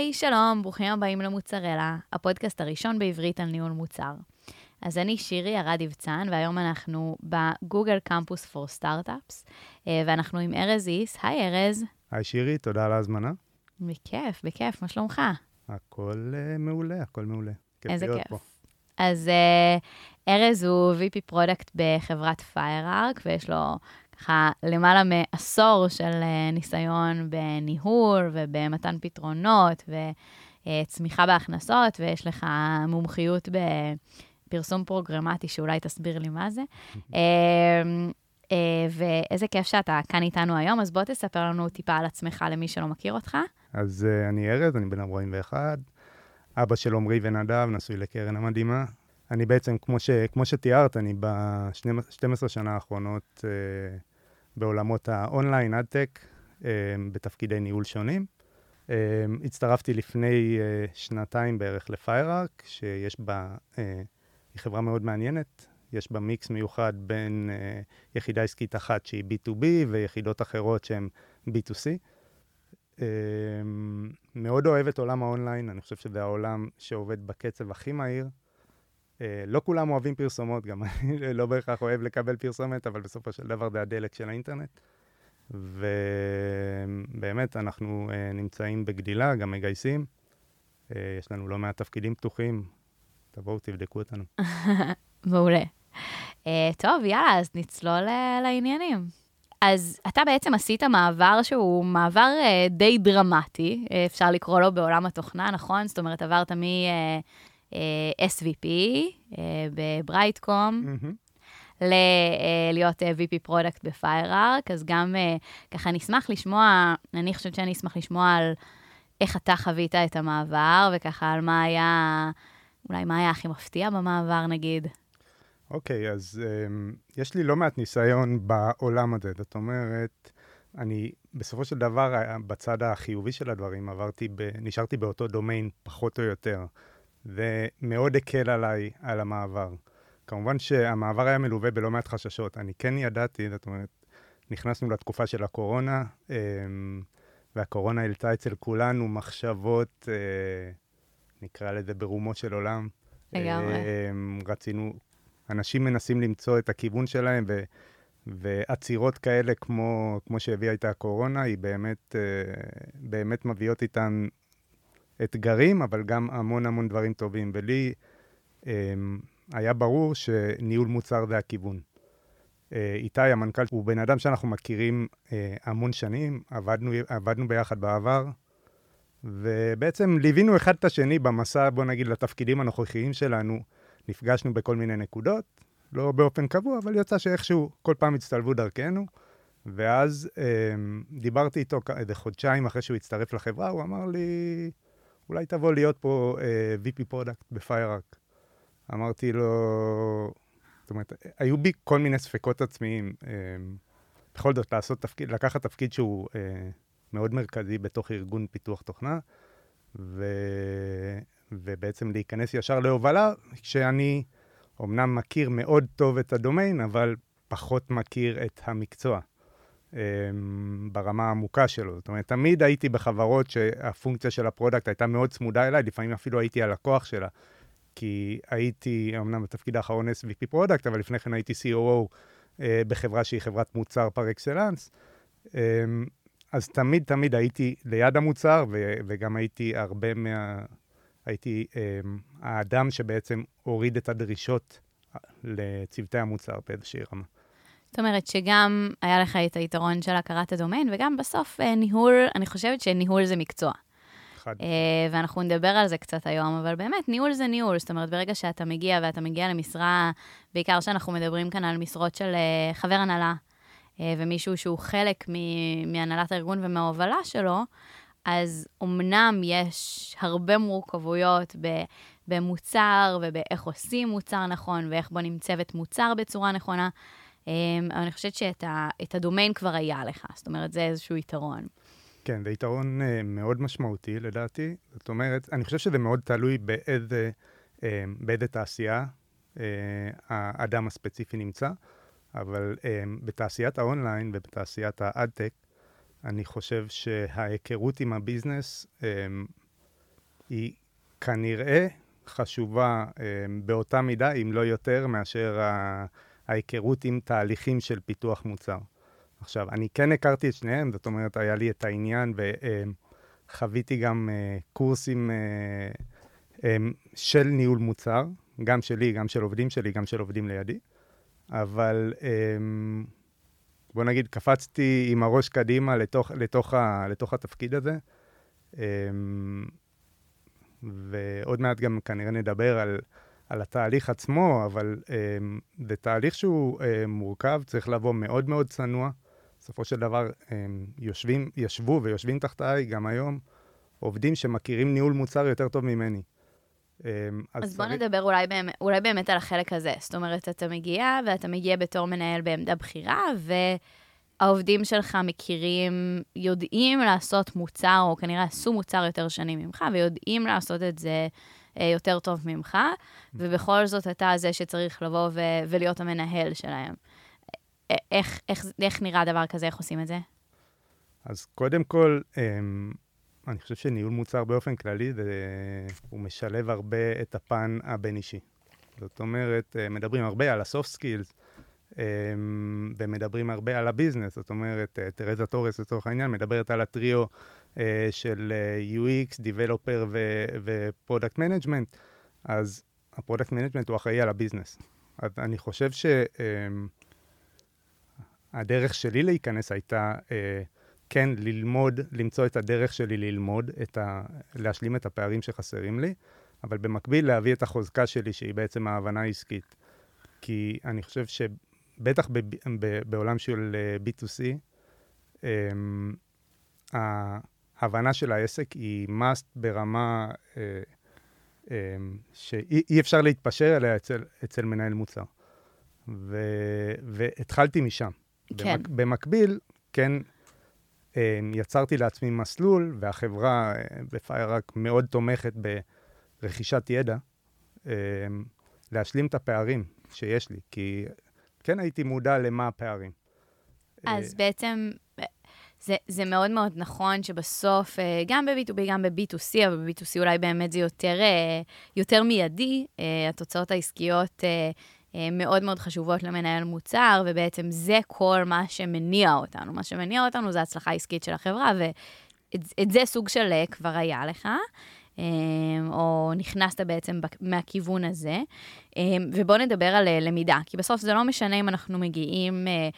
היי, שלום, ברוכים הבאים למוצרלה, הפודקאסט הראשון בעברית על ניהול מוצר. אז אני שירי ארד יבצן, והיום אנחנו ב Google Campus for Startups, ואנחנו עם ארז איס. היי, ארז. היי, שירי, תודה על ההזמנה. בכיף, בכיף, מה שלומך? הכל uh, מעולה, הכל מעולה. כיף איזה כיף. פה. אז uh, ארז הוא VP product בחברת FireArk, ויש לו ככה למעלה מעשור של uh, ניסיון בניהול ובמתן פתרונות וצמיחה בהכנסות, ויש לך מומחיות בפרסום פרוגרמטי, שאולי תסביר לי מה זה. uh, uh, ואיזה כיף שאתה כאן איתנו היום, אז בוא תספר לנו טיפה על עצמך למי שלא מכיר אותך. אז uh, אני ארז, אני בן 41, אבא של עמרי ונדב, נשוי לקרן המדהימה. אני בעצם, כמו, ש, כמו שתיארת, אני ב-12 שנה האחרונות בעולמות האונליין, אדטק, uh, בתפקידי ניהול שונים. Uh, הצטרפתי לפני uh, שנתיים בערך לפיירארק, שיש בה, היא חברה מאוד מעניינת. יש בה מיקס מיוחד בין יחידה עסקית אחת שהיא B2B ויחידות אחרות שהן B2C. אמ, מאוד אוהב את עולם האונליין, אני חושב שזה העולם שעובד בקצב הכי מהיר. אה, לא כולם אוהבים פרסומות, גם אני לא בהכרח אוהב לקבל פרסומת, אבל בסופו של דבר זה הדלק של האינטרנט. ובאמת, אנחנו אה, נמצאים בגדילה, גם מגייסים. אה, יש לנו לא מעט תפקידים פתוחים. תבואו, תבדקו אותנו. מעולה. טוב, יאללה, אז נצלול לעניינים. אז אתה בעצם עשית מעבר שהוא מעבר uh, די דרמטי, uh, אפשר לקרוא לו בעולם התוכנה, נכון? זאת אומרת, עברת מ-SVP uh, uh, בברייטקום, mm-hmm. להיות VP product בפיירארק, אז גם uh, ככה נשמח לשמוע, אני חושבת שאני אשמח לשמוע על איך אתה חווית את המעבר, וככה על מה היה, אולי מה היה הכי מפתיע במעבר, נגיד. אוקיי, okay, אז um, יש לי לא מעט ניסיון בעולם הזה. זאת אומרת, אני בסופו של דבר, אה, בצד החיובי של הדברים, עברתי, ב, נשארתי באותו דומיין פחות או יותר, ומאוד הקל עליי על המעבר. כמובן שהמעבר היה מלווה בלא מעט חששות. אני כן ידעתי, זאת אומרת, נכנסנו לתקופה של הקורונה, um, והקורונה העלתה אצל כולנו מחשבות, uh, נקרא לזה ברומות של עולם. לגמרי. Um, רצינו, אנשים מנסים למצוא את הכיוון שלהם, ו, ועצירות כאלה, כמו, כמו שהביאה איתה הקורונה, היא באמת, אה, באמת מביאות איתן אתגרים, אבל גם המון המון דברים טובים. ולי אה, היה ברור שניהול מוצר זה הכיוון. אה, איתי, המנכ"ל, הוא בן אדם שאנחנו מכירים המון שנים, עבדנו, עבדנו ביחד בעבר, ובעצם ליווינו אחד את השני במסע, בוא נגיד, לתפקידים הנוכחיים שלנו. נפגשנו בכל מיני נקודות, לא באופן קבוע, אבל יצא שאיכשהו כל פעם הצטלבו דרכנו. ואז אה, דיברתי איתו איזה חודשיים אחרי שהוא הצטרף לחברה, הוא אמר לי, אולי תבוא להיות פה VP product בפייראק. אמרתי לו, זאת אומרת, היו בי כל מיני ספקות עצמיים. אה, בכל זאת, לעשות תפקיד, לקחת תפקיד שהוא אה, מאוד מרכזי בתוך ארגון פיתוח תוכנה, ו... ובעצם להיכנס ישר להובלה, כשאני אמנם מכיר מאוד טוב את הדומיין, אבל פחות מכיר את המקצוע ברמה העמוקה שלו. זאת אומרת, תמיד הייתי בחברות שהפונקציה של ה product הייתה מאוד צמודה אליי, לפעמים אפילו הייתי הלקוח שלה, כי הייתי, אמנם בתפקיד האחרון SVP product, אבל לפני כן הייתי COO אה, בחברה שהיא חברת מוצר par excellence. אמ, אז תמיד תמיד הייתי ליד המוצר, וגם הייתי הרבה מה... הייתי אה, האדם שבעצם הוריד את הדרישות לצוותי המוצר באיזושהי רמה. זאת אומרת שגם היה לך את היתרון של הכרת הדומיין, וגם בסוף אה, ניהול, אני חושבת שניהול זה מקצוע. חד. אה, ואנחנו נדבר על זה קצת היום, אבל באמת, ניהול זה ניהול. זאת אומרת, ברגע שאתה מגיע ואתה מגיע למשרה, בעיקר שאנחנו מדברים כאן על משרות של אה, חבר הנהלה, ומישהו שהוא חלק מהנהלת הארגון ומההובלה שלו, אז אמנם יש הרבה מורכבויות במוצר ובאיך עושים מוצר נכון ואיך בונים צוות מוצר בצורה נכונה, אבל אני חושבת שאת הדומיין כבר היה לך, זאת אומרת, זה איזשהו יתרון. כן, זה יתרון אה, מאוד משמעותי לדעתי. זאת אומרת, אני חושב שזה מאוד תלוי באיזה, אה, באיזה תעשייה אה, האדם הספציפי נמצא, אבל בתעשיית האונליין ובתעשיית ה AdTech, אני חושב שההיכרות עם ה business, אמ, היא כנראה חשובה אה, באותה מידה, אם לא יותר, מאשר ההיכרות עם תהליכים של פיתוח מוצר. עכשיו, אני כן הכרתי את שניהם, זאת אומרת, היה לי את העניין וחוויתי גם אה, קורסים אה, של ניהול מוצר, גם שלי, גם של עובדים שלי, גם של עובדים לידי, אבל בוא נגיד, קפצתי עם הראש קדימה לתוך, לתוך, ה, לתוך התפקיד הזה. ועוד מעט גם כנראה נדבר על, על התהליך עצמו, אבל um, זה תהליך שהוא um, מורכב, צריך לבוא מאוד מאוד צנוע. בסופו של דבר, um, יושבים, ישבו ויושבים תחתיי גם היום עובדים שמכירים ניהול מוצר יותר טוב ממני. Um, אז, אז בוא צריך... נדבר אולי באמת, אולי באמת על החלק הזה. זאת אומרת, אתה מגיע, ואתה מגיע בתור מנהל בעמדה בכירה, ו... העובדים שלך מכירים, יודעים לעשות מוצר, או כנראה עשו מוצר יותר שנים ממך, ויודעים לעשות את זה אה, יותר טוב ממך, ובכל זאת אתה זה שצריך לבוא ו- ולהיות המנהל שלהם. אה, איך, איך, איך נראה דבר כזה, איך עושים את זה? אז קודם כל, אני חושב שניהול מוצר באופן כללי, הוא משלב הרבה את הפן הבין-אישי. זאת אומרת, אה, מדברים הרבה על ה-soft skills, אמ, ומדברים הרבה על ה business, זאת אומרת, אה, תרזה טורס לצורך העניין מדברת על ה trio אה, של אה, UX, Developer ו-Product Management, אז ה product management הוא אחראי על ה business. אז אני חושב שהדרך שלי להיכנס הייתה כן ללמוד, למצוא את הדרך שלי ללמוד, את ה... להשלים את הפערים שחסרים לי, אבל במקביל להביא את החוזקה שלי, שהיא בעצם ההבנה העסקית. כי אני חושב ש... בטח ב, ב, בעולם של אה, B2C, ההבנה של העסק היא must ברמה uh, um, שאי אפשר להתפשר עליה אצל, אצל מנהל מוצר. ו, והתחלתי משם. כן. במק, במקביל, כן, um, יצרתי לעצמי מסלול, והחברה uh, בפייראק מאוד תומכת ברכישת ידע, um, להשלים את הפערים שיש לי, כי כן הייתי מודע למה הפערים. אז אה, בעצם זה, זה מאוד מאוד נכון שבסוף, אה, גם ב-B2B, גם ב-B2C, אבל ב-B2C אולי באמת זה יותר, אה, יותר מיידי, התוצאות העסקיות מאוד מאוד חשובות למנהל מוצר, ובעצם זה כל מה שמניע אותנו. מה שמניע אותנו זה הצלחה עסקית של החברה, ואת זה סוג של כבר היה לך. אמ, או נכנסת בעצם מהכיוון הזה. אמ, ובואו נדבר על אה, למידה, כי בסוף זה לא משנה אם אנחנו מגיעים, אה,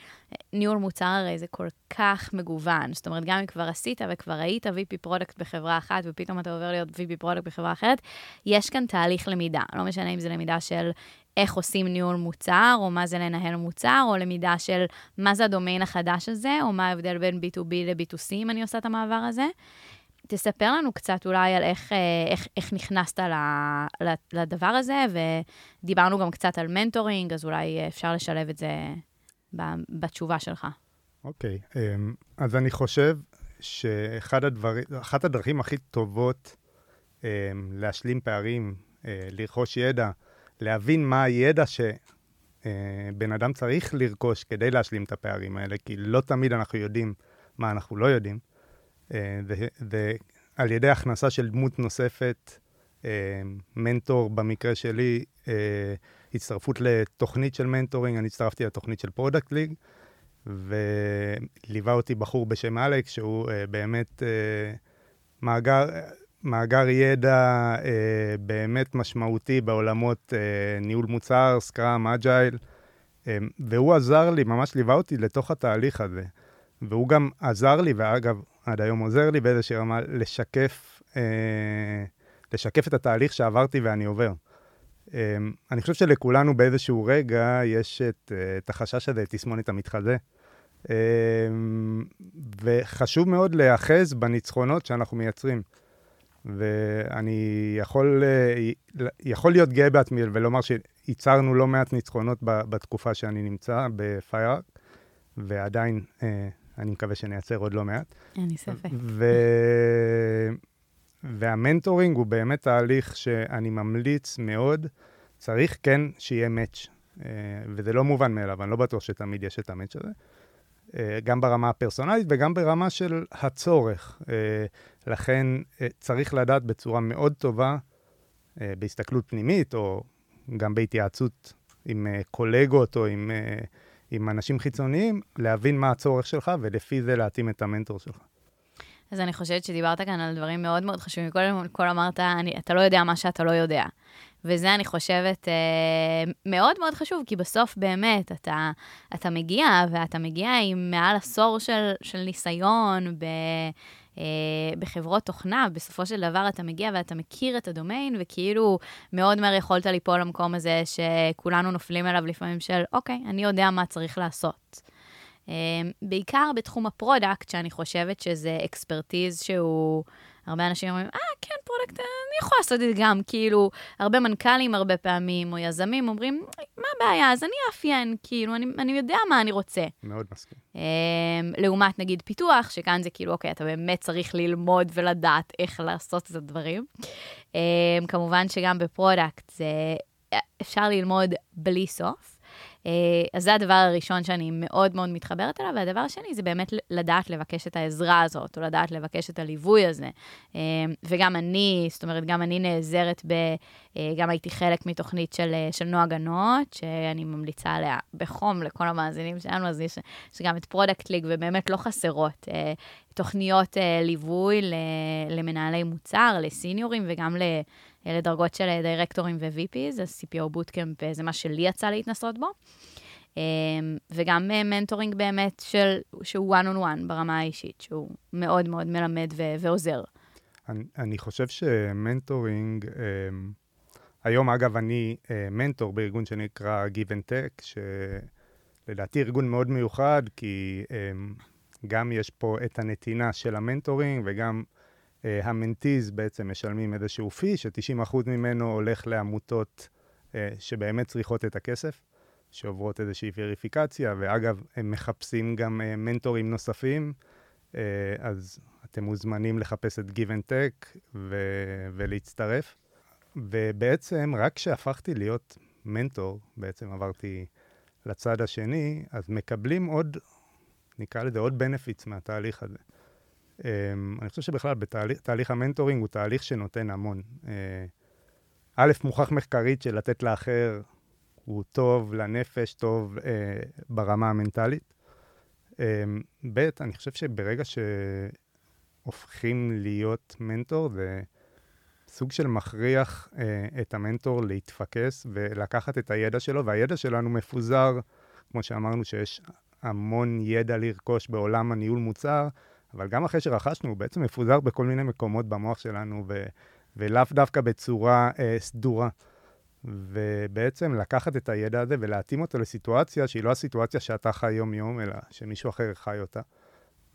ניהול מוצר הרי זה כל כך מגוון. זאת אומרת, גם אם כבר עשית וכבר היית VP product בחברה אחת, ופתאום אתה עובר להיות VP product בחברה אחרת, יש כאן תהליך למידה. לא משנה אם זה למידה של איך עושים ניהול מוצר, או מה זה לנהל מוצר, או למידה של מה זה הדומיין החדש הזה, או מה ההבדל בין B2B ל-B2C אם אני עושה את המעבר הזה. תספר לנו קצת אולי על איך, אה, איך, איך נכנסת לדבר הזה, ודיברנו גם קצת על מנטורינג, אז אולי אפשר לשלב את זה בתשובה שלך. אוקיי, okay, אמ, אז אני חושב שאחת הדרכים הכי טובות אמ, להשלים פערים, אה, לרכוש ידע, להבין מה הידע שבן אה, אדם צריך לרכוש כדי להשלים את הפערים האלה, כי לא תמיד אנחנו יודעים מה אנחנו לא יודעים. ועל ידי הכנסה של דמות נוספת, אה, מנטור במקרה שלי, אה, הצטרפות לתוכנית של mentoring, אני הצטרפתי לתוכנית של Product League, וליווה אותי בחור בשם אלכס, שהוא אה, באמת מאגר, מאגר ידע באמת משמעותי בעולמות ניהול מוצר, Scrum, Agile, והוא עזר לי, ממש ליווה אותי לתוך התהליך הזה. והוא גם עזר לי, ואגב, עד היום עוזר לי באיזושהי רמה לשקף, אה, לשקף את התהליך שעברתי ואני עובר. אה, אני חושב שלכולנו באיזשהו רגע יש את, אה, את החשש הזה, תסמונת המתחזה. אה, וחשוב מאוד להיאחז בניצחונות שאנחנו מייצרים. ואני יכול, אה, יכול להיות גאה בעצמי ולומר שייצרנו לא מעט ניצחונות בתקופה שאני נמצא בפייראק, ועדיין אה, אני מקווה שנייצר עוד לא מעט. אין לי ספק. ו... והמנטורינג הוא באמת תהליך שאני ממליץ מאוד. צריך כן שיהיה מאץ', אה, וזה לא מובן מאליו, אני לא בטוח שתמיד יש את המאץ' הזה. אה, גם ברמה הפרסונלית וגם ברמה של הצורך. אה, לכן צריך לדעת בצורה מאוד טובה, בהסתכלות פנימית, או גם בהתייעצות עם קולגות או עם, עם אנשים חיצוניים, להבין מה הצורך שלך ולפי זה להתאים את המנטור שלך. אז אני חושבת שדיברת כאן על דברים מאוד מאוד חשובים. קודם כל אמרת, אני, אתה לא יודע מה שאתה לא יודע. וזה, אני חושבת, אה, מאוד מאוד חשוב, כי בסוף באמת אתה, אתה מגיע, ואתה מגיע עם מעל עשור של, של ניסיון ב... אה, בחברות תוכנה, בסופו של דבר אתה מגיע ואתה מכיר את הדומיין, וכאילו מאוד מהר יכולת ליפול למקום הזה שכולנו נופלים אליו לפעמים של, אוקיי, אני יודע מה צריך לעשות. אה, בעיקר בתחום ה product, שאני חושבת שזה expertise שהוא... הרבה אנשים אומרים, אה, כן, product, אני יכול לעשות את זה גם. כאילו, הרבה מנכ"לים הרבה פעמים, או יזמים, אומרים, מה הבעיה? אז אני אאפיין, כאילו, אני, אני יודע מה אני רוצה. מאוד מסכים. אמ, לעומת, נגיד, פיתוח, שכאן זה כאילו, אוקיי, אתה באמת צריך ללמוד ולדעת איך לעשות את הדברים. אמ, כמובן שגם ב product זה... אפשר ללמוד בלי סוף. אה, אז זה הדבר הראשון שאני מאוד מאוד מתחברת אליו, והדבר השני זה באמת לדעת לבקש את העזרה הזאת, או לדעת לבקש את הליווי הזה. אה, וגם אני, זאת אומרת, גם אני נעזרת ב... אה, גם הייתי חלק מתוכנית של, של נועה גנות, שאני ממליצה עליה בחום לכל המאזינים שלנו, אז יש, יש גם את Product League, ובאמת לא חסרות תוכניות ליווי למנהלי מוצר, לסיניורים וגם ל... לדרגות של דירקטורים ו-VPs, אז CPO bootcamp זה מה שלי יצא להתנסות בו. אמ, וגם mentoring באמת של, שהוא one on one ברמה האישית, שהוא מאוד מאוד מלמד ו- ועוזר. אני, אני חושב ש mentoring, אמ, היום אגב אני אה, מנטור בארגון שנקרא Give and Tech, שלדעתי ארגון מאוד מיוחד, כי אמ, גם יש פה את הנתינה של המנטורינג וגם המנטיז בעצם משלמים איזשהו פי, ש-90% ממנו הולך לעמותות uh, שבאמת צריכות את הכסף, שעוברות איזושהי וריפיקציה, ואגב, הם מחפשים גם uh, מנטורים נוספים, אז אתם מוזמנים לחפש את Give and Tech ו- ולהצטרף. ובעצם, רק כשהפכתי להיות מנטור, בעצם עברתי לצד השני, אז מקבלים עוד, נקרא לזה עוד benefits מהתהליך הזה. אמ, אני חושב שבכלל בתהליך המנטורינג הוא תהליך שנותן המון. אה, א', מוכח מחקרית שלתת לאחר הוא טוב לנפש, טוב אה, ברמה המנטלית. אה, ב', אני חושב שברגע שהופכים להיות מנטור, זה סוג של מכריח אה, את המנטור להתפקס ולקחת את הידע שלו, והידע שלנו מפוזר, כמו שאמרנו, שיש המון ידע לרכוש בעולם הניהול מוצר, אבל גם אחרי שרכשנו, הוא בעצם מפוזר בכל מיני מקומות במוח שלנו, ו, ולאו דווקא בצורה אה, סדורה. ובעצם לקחת את הידע הזה ולהתאים אותו לסיטואציה שהיא לא הסיטואציה שאתה חי יום-יום, אלא שמישהו אחר חי אותה.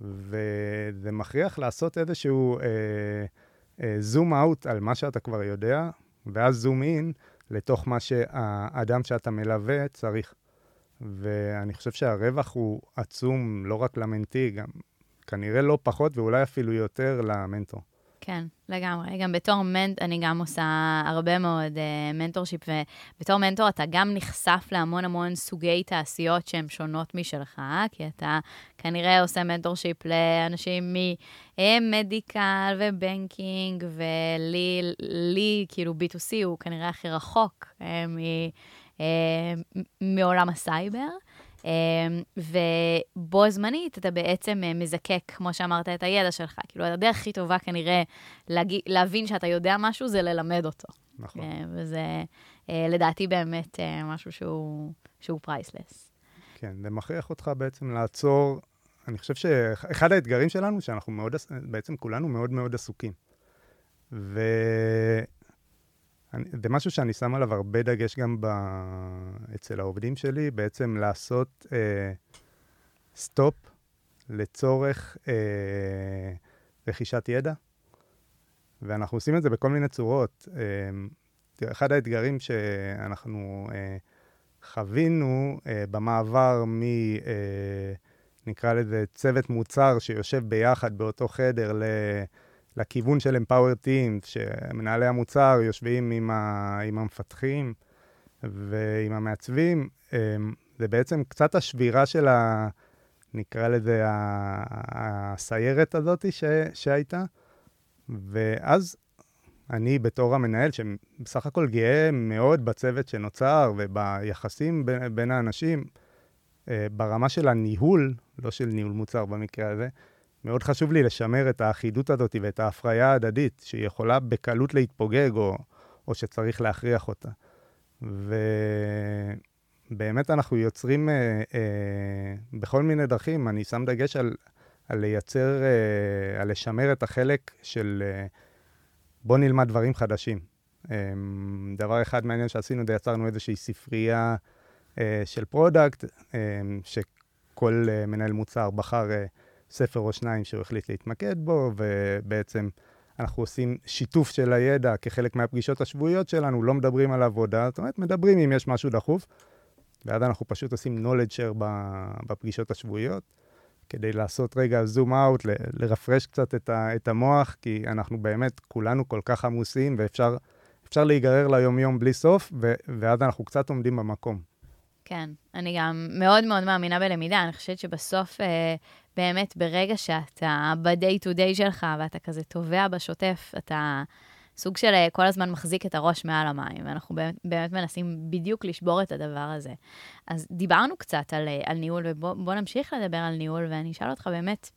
וזה מכריח לעשות איזשהו zoom אה, out אה, על מה שאתה כבר יודע, ואז zoom in לתוך מה שהאדם שאתה מלווה צריך. ואני חושב שהרווח הוא עצום לא רק ל mentee, גם כנראה לא פחות ואולי אפילו יותר למנטור. כן, לגמרי. גם בתור מנט, אני גם עושה הרבה מאוד אה, mentorship, ובתור מנטור אתה גם נחשף להמון המון סוגי תעשיות שהן שונות משלך, כי אתה כנראה עושה mentorship לאנשים מ medical ו banking, ולי, לי, כאילו B2C הוא כנראה הכי רחוק אה, מ, אה, מעולם הסייבר. אמ, ובו זמנית אתה בעצם אה, מזקק, כמו שאמרת, את הידע שלך. כאילו, הדרך הכי טובה כנראה להג... להבין שאתה יודע משהו זה ללמד אותו. נכון. אה, וזה אה, לדעתי באמת משהו שהוא, שהוא priceless. כן, זה מכריח אותך בעצם לעצור. אני חושב שאחד האתגרים שלנו, שאנחנו מאוד, בעצם כולנו מאוד מאוד עסוקים. ו... זה משהו שאני שם עליו הרבה דגש גם ב... אצל העובדים שלי, בעצם לעשות אה, stop לצורך אה, רכישת ידע, ואנחנו עושים את זה בכל מיני צורות. אה, אחד האתגרים שאנחנו אה, חווינו אה, במעבר מ... אה, נקרא לזה צוות מוצר שיושב ביחד באותו חדר ל... לכיוון של Empower Teams, שמנהלי המוצר יושבים עם, ה, עם המפתחים ועם המעצבים, אמ, זה בעצם קצת השבירה של נקרא לזה הסיירת הזאת ש, שהייתה. ואז אני בתור המנהל, שבסך הכל גאה מאוד בצוות שנוצר וביחסים בין, בין האנשים, אה, ברמה של הניהול, לא של ניהול מוצר במקרה הזה, מאוד חשוב לי לשמר את האחידות הזאת ואת ההפריה ההדדית, שהיא יכולה בקלות להתפוגג או, או שצריך להכריח אותה. ובאמת אנחנו יוצרים אה, אה, בכל מיני דרכים, אני שם דגש על, על לייצר, אה, על לשמר את החלק של אה, בוא נלמד דברים חדשים. אה, דבר אחד מעניין שעשינו, זה יצרנו איזושהי ספרייה אה, של product, אה, שכל אה, מנהל מוצר בחר אה, ספר או שניים שהוא החליט להתמקד בו, ובעצם אנחנו עושים שיתוף של הידע כחלק מהפגישות השבועיות שלנו, לא מדברים על עבודה, זאת אומרת, מדברים אם יש משהו דחוף, ואז אנחנו פשוט עושים knowledge share בפגישות השבועיות, כדי לעשות רגע זום אאוט, לרפרש קצת את, ה, את המוח, כי אנחנו באמת כולנו כל כך עמוסים, ואפשר להיגרר ליום-יום בלי סוף, ו, ואז אנחנו קצת עומדים במקום. כן, אני גם מאוד מאוד מאמינה בלמידה, אני חושבת שבסוף, אה, באמת, ברגע שאתה ב-day to day שלך, ואתה כזה תובע בשוטף, אתה סוג של אה, כל הזמן מחזיק את הראש מעל המים, ואנחנו באמת, באמת מנסים בדיוק לשבור את הדבר הזה. אז דיברנו קצת על, אה, על ניהול, ובוא נמשיך לדבר על ניהול, ואני אשאל אותך באמת,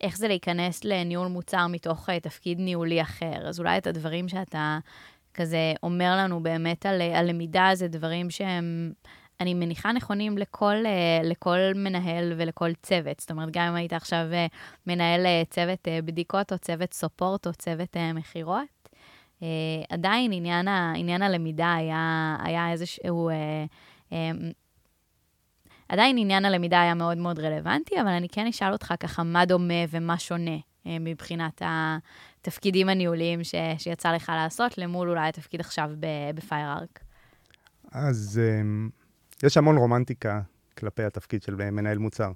איך זה להיכנס לניהול מוצר מתוך uh, תפקיד ניהולי אחר? אז אולי את הדברים שאתה כזה אומר לנו באמת על, על למידה, זה דברים שהם... אני מניחה נכונים לכל, אה, לכל מנהל ולכל צוות. זאת אומרת, גם אם היית עכשיו אה, מנהל אה, צוות בדיקות או צוות סופורט או צוות מכירות, עדיין עניין, עניין הלמידה היה, היה איזשהו... עדיין עניין הלמידה היה מאוד מאוד רלוונטי, אבל אני כן אשאל אותך ככה מה דומה ומה שונה מבחינת התפקידים הניהוליים ש, שיצא לך לעשות, למול אולי התפקיד עכשיו בפיירארק. אז... יש המון רומנטיקה כלפי התפקיד של מנהל מוצר,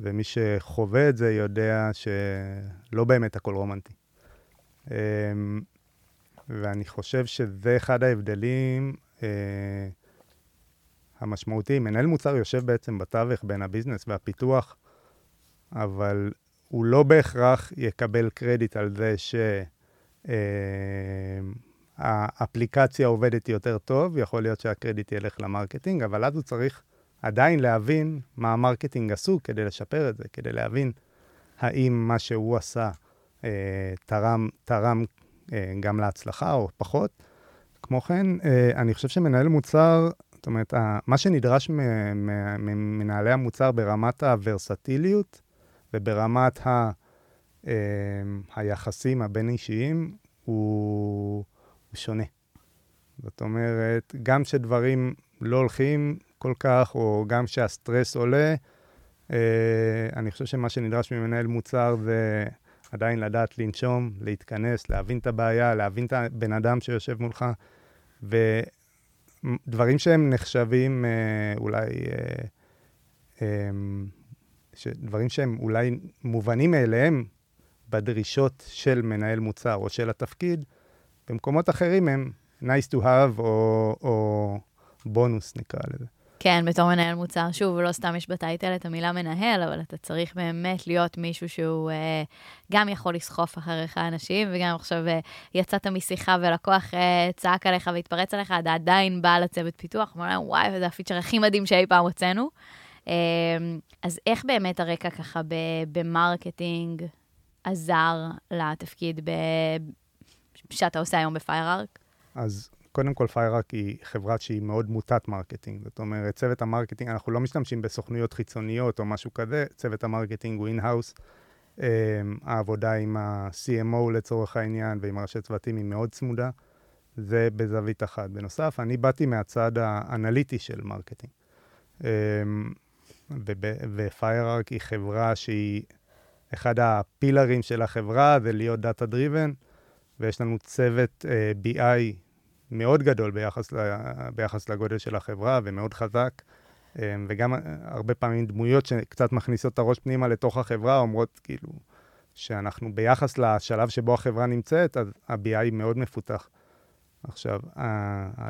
ומי שחווה את זה יודע שלא באמת הכל רומנטי. אמ, ואני חושב שזה אחד ההבדלים אה, המשמעותיים. מנהל מוצר יושב בעצם בתווך בין ה business והפיתוח, אבל הוא לא בהכרח יקבל קרדיט על זה ש... אה, האפליקציה עובדת יותר טוב, יכול להיות שהקרדיט ילך ל marketing, אבל אז הוא צריך עדיין להבין מה ה marketing עשו כדי לשפר את זה, כדי להבין האם מה שהוא עשה אה, תרם, תרם אה, גם להצלחה או פחות. כמו כן, אה, אני חושב שמנהל מוצר, זאת אומרת, מה שנדרש ממנהלי המוצר ברמת הוורסטיליות וברמת ה, אה, היחסים הבין-אישיים, הוא... שונה. זאת אומרת, גם כשדברים לא הולכים כל כך, או גם כשהסטרס עולה, אה, אני חושב שמה שנדרש ממנהל מוצר זה עדיין לדעת לנשום, להתכנס, להבין את הבעיה, להבין את הבן אדם שיושב מולך, ודברים שהם נחשבים אה, אולי, אה, אה, דברים שהם אולי מובנים מאליהם בדרישות של מנהל מוצר או של התפקיד, במקומות אחרים הם nice to have או, או בונוס, נקרא לזה. כן, בתור מנהל מוצר, שוב, לא סתם יש ב title את המילה מנהל, אבל אתה צריך באמת להיות מישהו שהוא אה, גם יכול לסחוף אחריך אנשים, וגם עכשיו אה, יצאת משיחה ולקוח אה, צעק עליך והתפרץ עליך, אתה עדיין בא לצוות פיתוח, אמר להם, וואי, זה ה feature הכי מדהים שאי פעם הוצאנו. אה, אז איך באמת הרקע ככה ב marketing עזר לתפקיד שאתה עושה היום בפיירארק? אז קודם כל, פיירארק היא חברה שהיא מאוד מוטת marketing. זאת אומרת, צוות ה marketing, אנחנו לא משתמשים בסוכנויות חיצוניות או משהו כזה, צוות ה marketing הוא in-house. אמ, העבודה עם ה-CMO לצורך העניין ועם הראשי צוותים היא מאוד צמודה. זה בזווית אחת. בנוסף, אני באתי מהצד האנליטי של marketing. אמ, ופיירארק היא חברה שהיא, אחד הפילרים של החברה זה להיות data driven. ויש לנו צוות אה, BI מאוד גדול ביחס, ל, ביחס לגודל של החברה ומאוד חזק, אמ, וגם אה, הרבה פעמים דמויות שקצת מכניסות את הראש פנימה לתוך החברה, אומרות כאילו שאנחנו ביחס לשלב שבו החברה נמצאת, אז ה-BI מאוד מפותח. עכשיו,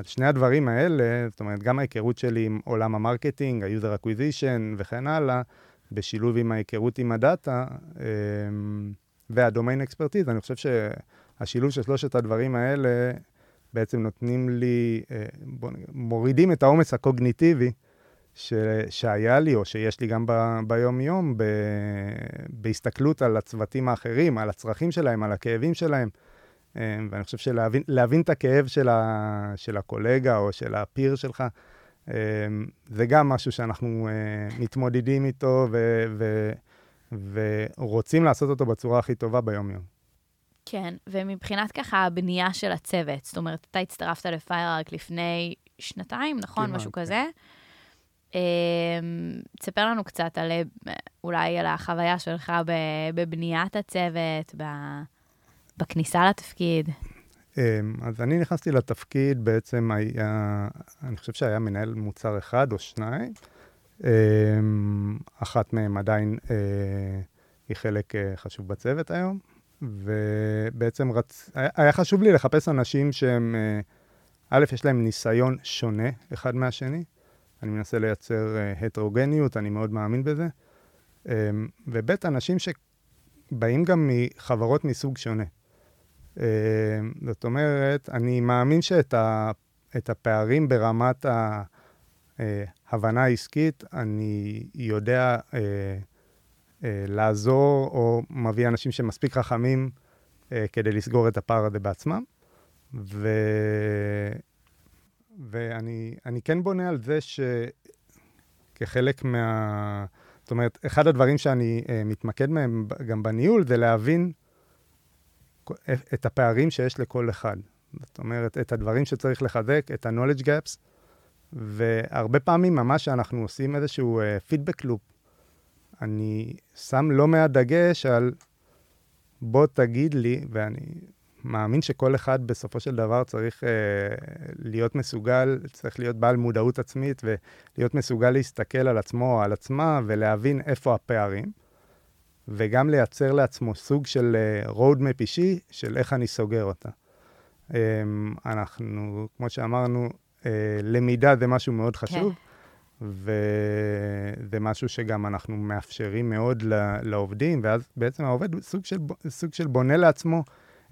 שני הדברים האלה, זאת אומרת, גם ההיכרות שלי עם עולם ה marketing, ה-user acquisition וכן הלאה, בשילוב עם ההיכרות עם הדאטה והדומיין אקספרטיז, אני חושב שהשילוב של שלושת הדברים האלה בעצם נותנים לי, בוא, מורידים את העומס הקוגניטיבי ש, שהיה לי, או שיש לי גם ב, ביום-יום, ב, בהסתכלות על הצוותים האחרים, על הצרכים שלהם, על הכאבים שלהם. אה, ואני חושב שלהבין את הכאב של, ה, של הקולגה או של הפיר שלך, אה, זה גם משהו שאנחנו אה, מתמודדים איתו ו, ו, ורוצים לעשות אותו בצורה הכי טובה ביום-יום. כן, ומבחינת ככה הבנייה של הצוות, זאת אומרת, אתה הצטרפת לפיירארק לפני שנתיים, נכון? כמעט, משהו כן. כזה. אמ, תספר לנו קצת על, אולי על החוויה שלך בבניית הצוות, בכניסה לתפקיד. אמ, אז אני נכנסתי לתפקיד, בעצם היה, אני חושב שהיה מנהל מוצר אחד או שניים. אמ, אחת מהם עדיין אה, היא חלק אה, חשוב בצוות היום, ובעצם רצ... היה חשוב לי לחפש אנשים שהם, אה, א', יש להם ניסיון שונה אחד מהשני. אני מנסה לייצר הטרוגניות, אני מאוד מאמין בזה. אמ, וב', אנשים שבאים גם מחברות מסוג שונה. זאת אומרת, אני מאמין שאת ה, הפערים ברמת ההבנה העסקית, אני יודע אה, אה, לעזור, או מביא אנשים שמספיק חכמים אה, כדי לסגור את הפער הזה בעצמם. ו... ואני כן בונה על זה שכחלק מה... זאת אומרת, אחד הדברים שאני uh, מתמקד מהם גם בניהול זה להבין את הפערים שיש לכל אחד. זאת אומרת, את הדברים שצריך לחזק, את ה-knowledge gaps, והרבה פעמים ממש שאנחנו עושים איזשהו פידבק uh, לופ, אני שם לא מעט דגש על בוא תגיד לי, ואני מאמין שכל אחד בסופו של דבר צריך אה, להיות מסוגל, צריך להיות בעל מודעות עצמית ולהיות מסוגל להסתכל על עצמו או על עצמה ולהבין איפה הפערים, וגם לייצר לעצמו סוג של אה, road map אישי של איך אני סוגר אותה. אה, אנחנו, כמו שאמרנו, אה, למידה זה משהו מאוד. חשוב. כן. וזה משהו שגם אנחנו מאפשרים מאוד לעובדים, ואז בעצם העובד סוג של, סוג של בונה לעצמו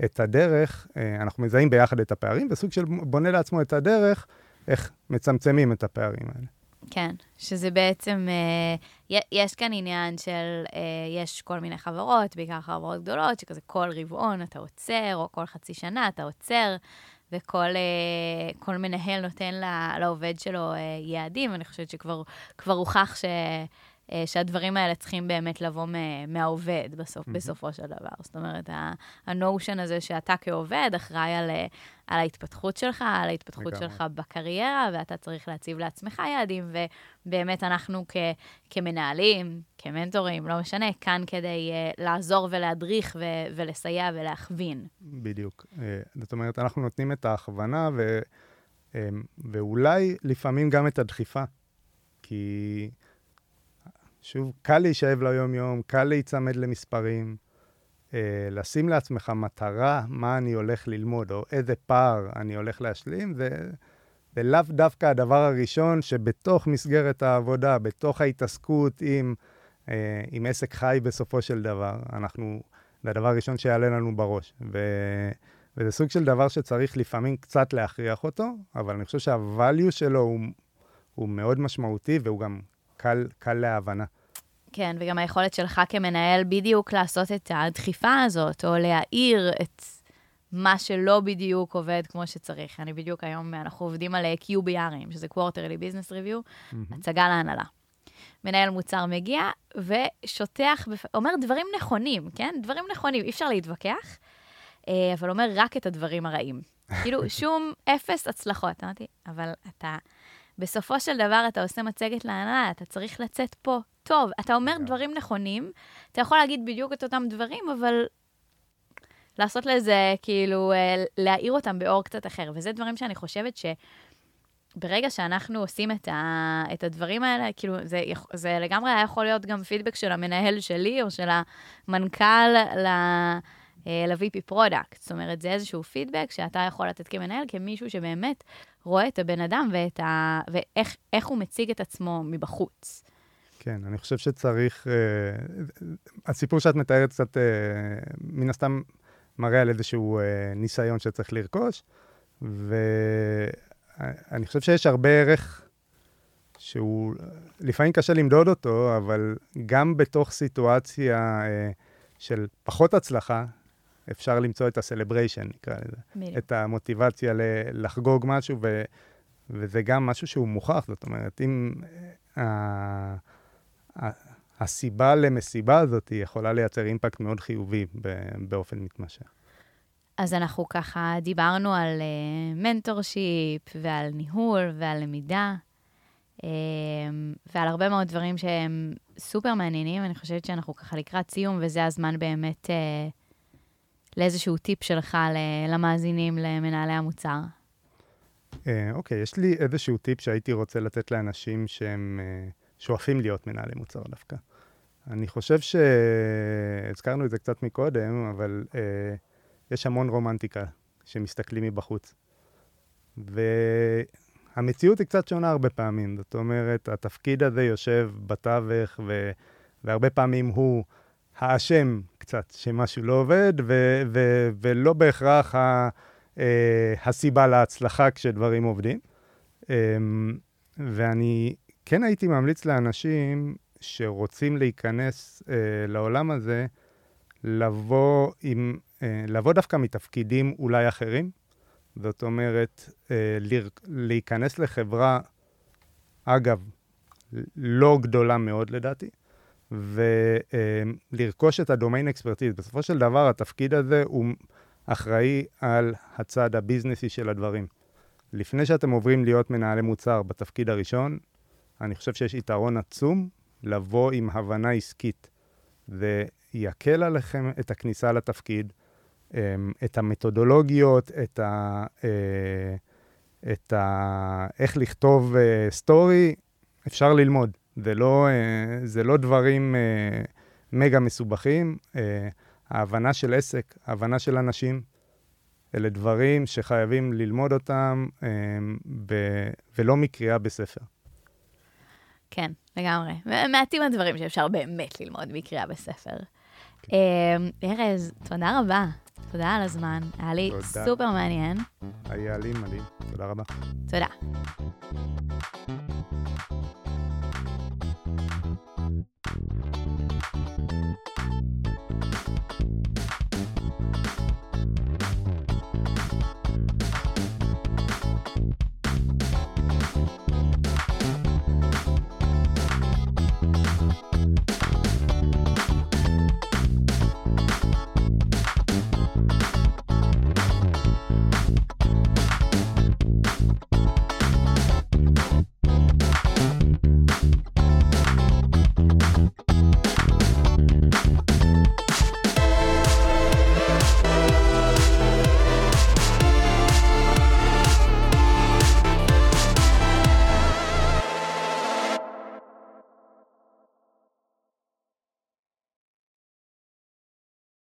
את הדרך, אה, אנחנו מזהים ביחד את הפערים, וסוג של בונה לעצמו את הדרך איך מצמצמים את הפערים האלה. כן, שזה בעצם, אה, יש כאן עניין של, אה, יש כל מיני חברות, בעיקר חברות גדולות, שכזה כל רבעון אתה עוצר, או כל חצי שנה אתה עוצר, וכל אה, מנהל נותן לעובד שלו אה, יעדים, אני חושבת שכבר הוכח ש... אה, שהדברים האלה צריכים באמת לבוא מהעובד בסוף, mm-hmm. בסופו של דבר. זאת אומרת, הנושן הזה שאתה כעובד אחראי על, אה, על ההתפתחות שלך, על ההתפתחות לגמרי. שלך בקריירה, ואתה צריך להציב לעצמך יעדים, ובאמת אנחנו כ, כמנהלים, כמנטורים, לא משנה, כאן כדי uh, לעזור ולהדריך ו- ולסייע ולהכווין. בדיוק. Uh, זאת אומרת, אנחנו נותנים את ההכוונה, ו- um, ואולי לפעמים גם את הדחיפה, כי... שוב, קל להישאב ליום-יום, קל להיצמד למספרים, אה, לשים לעצמך מטרה, מה אני הולך ללמוד, או איזה פער אני הולך להשלים, זה, זה לאו דווקא הדבר הראשון שבתוך מסגרת העבודה, בתוך ההתעסקות עם, אה, עם עסק חי בסופו של דבר, אנחנו, זה הדבר הראשון שיעלה לנו בראש. ו, וזה סוג של דבר שצריך לפעמים קצת להכריח אותו, אבל אני חושב שה-value שלו הוא, הוא מאוד משמעותי והוא גם קל, קל להבנה. כן, וגם היכולת שלך כמנהל בדיוק לעשות את הדחיפה הזאת, או להעיר את מה שלא בדיוק עובד כמו שצריך. אני בדיוק היום, אנחנו עובדים על QBRים, שזה Quarterly Business Review, mm-hmm. הצגה להנהלה. מנהל מוצר מגיע ושוטח, בפ... אומר דברים נכונים, כן? דברים נכונים, אי אפשר להתווכח, אה, אבל אומר רק את הדברים הרעים. כאילו, שום אפס הצלחות. אמרתי, אבל אתה, בסופו של דבר אתה עושה מצגת להנהלה, אתה צריך לצאת פה טוב. אתה אומר yeah. דברים נכונים, אתה יכול להגיד בדיוק את אותם דברים, אבל לעשות לזה, כאילו, אה, להעיר אותם באור קצת אחר. וזה דברים שאני חושבת ש... ברגע שאנחנו עושים את, ה, את הדברים האלה, כאילו, זה, זה לגמרי היה יכול להיות גם פידבק של המנהל שלי או של המנכ"ל ל, אה, ל-VP product. זאת אומרת, זה איזשהו פידבק שאתה יכול לתת כמנהל, כמישהו שבאמת רואה את הבן אדם ואת ה, ואיך הוא מציג את עצמו מבחוץ. כן, אני חושב שצריך... Uh, הסיפור שאת מתארת קצת, uh, מן הסתם, מראה על איזשהו uh, ניסיון שצריך לרכוש, ואני חושב שיש הרבה ערך שהוא לפעמים קשה למדוד אותו, אבל גם בתוך סיטואציה של פחות הצלחה, אפשר למצוא את ה celebration, נקרא לזה. בדיוק. את המוטיבציה לחגוג משהו, ו, וזה גם משהו שהוא מוכח. זאת אומרת, אם אה, הסיבה למסיבה הזאת יכולה לייצר impact מאוד חיובי באופן מתמשך. אז אנחנו ככה דיברנו על mentorship אה, ועל ניהול ועל למידה, אה, ועל הרבה מאוד דברים שהם סופר מעניינים. אני חושבת שאנחנו ככה לקראת סיום, וזה הזמן באמת אה, לאיזשהו טיפ שלך למאזינים, למנהלי המוצר. אוקיי, uh, okay, יש לי איזשהו טיפ שהייתי רוצה לתת לאנשים שהם... Uh, שואפים להיות מנהלי מוצר דווקא. אני חושב שהזכרנו את זה קצת מקודם, אבל אה, יש המון רומנטיקה שמסתכלים מבחוץ. והמציאות היא קצת שונה הרבה פעמים. זאת אומרת, התפקיד הזה יושב בתווך, ו... והרבה פעמים הוא האשם קצת שמשהו לא עובד, ו... ו... ולא בהכרח ה... אה, הסיבה להצלחה כשדברים עובדים. אה, ואני כן הייתי ממליץ לאנשים שרוצים להיכנס אה, לעולם הזה, לבוא, עם, אה, לבוא דווקא מתפקידים אולי אחרים. זאת אומרת, אה, לר, להיכנס לחברה, אגב, לא גדולה מאוד לדעתי, ולרכוש אה, את הדומיין אקספרטיז. בסופו של דבר, התפקיד הזה הוא אחראי על הצד הביזנסי של הדברים. לפני שאתם עוברים להיות מנהלי מוצר בתפקיד הראשון, אני חושב שיש יתרון עצום לבוא עם הבנה עסקית. זה יקל עליכם את הכניסה לתפקיד, אמ, את המתודולוגיות, את ה... אה, את ה... איך לכתוב סטורי, אה, אפשר ללמוד. זה לא, אה, זה לא דברים מגה מסובכים. ההבנה של עסק, ההבנה של אנשים, אלה דברים שחייבים ללמוד אותם ב... ולא מקריאה בספר. כן, לגמרי. מעטים הדברים שאפשר באמת ללמוד מקריאה בספר. כן. אמ, ארז, תודה רבה. תודה על הזמן, היה לי. סופר מעניין. היה לי מדהים, תודה רבה. תודה.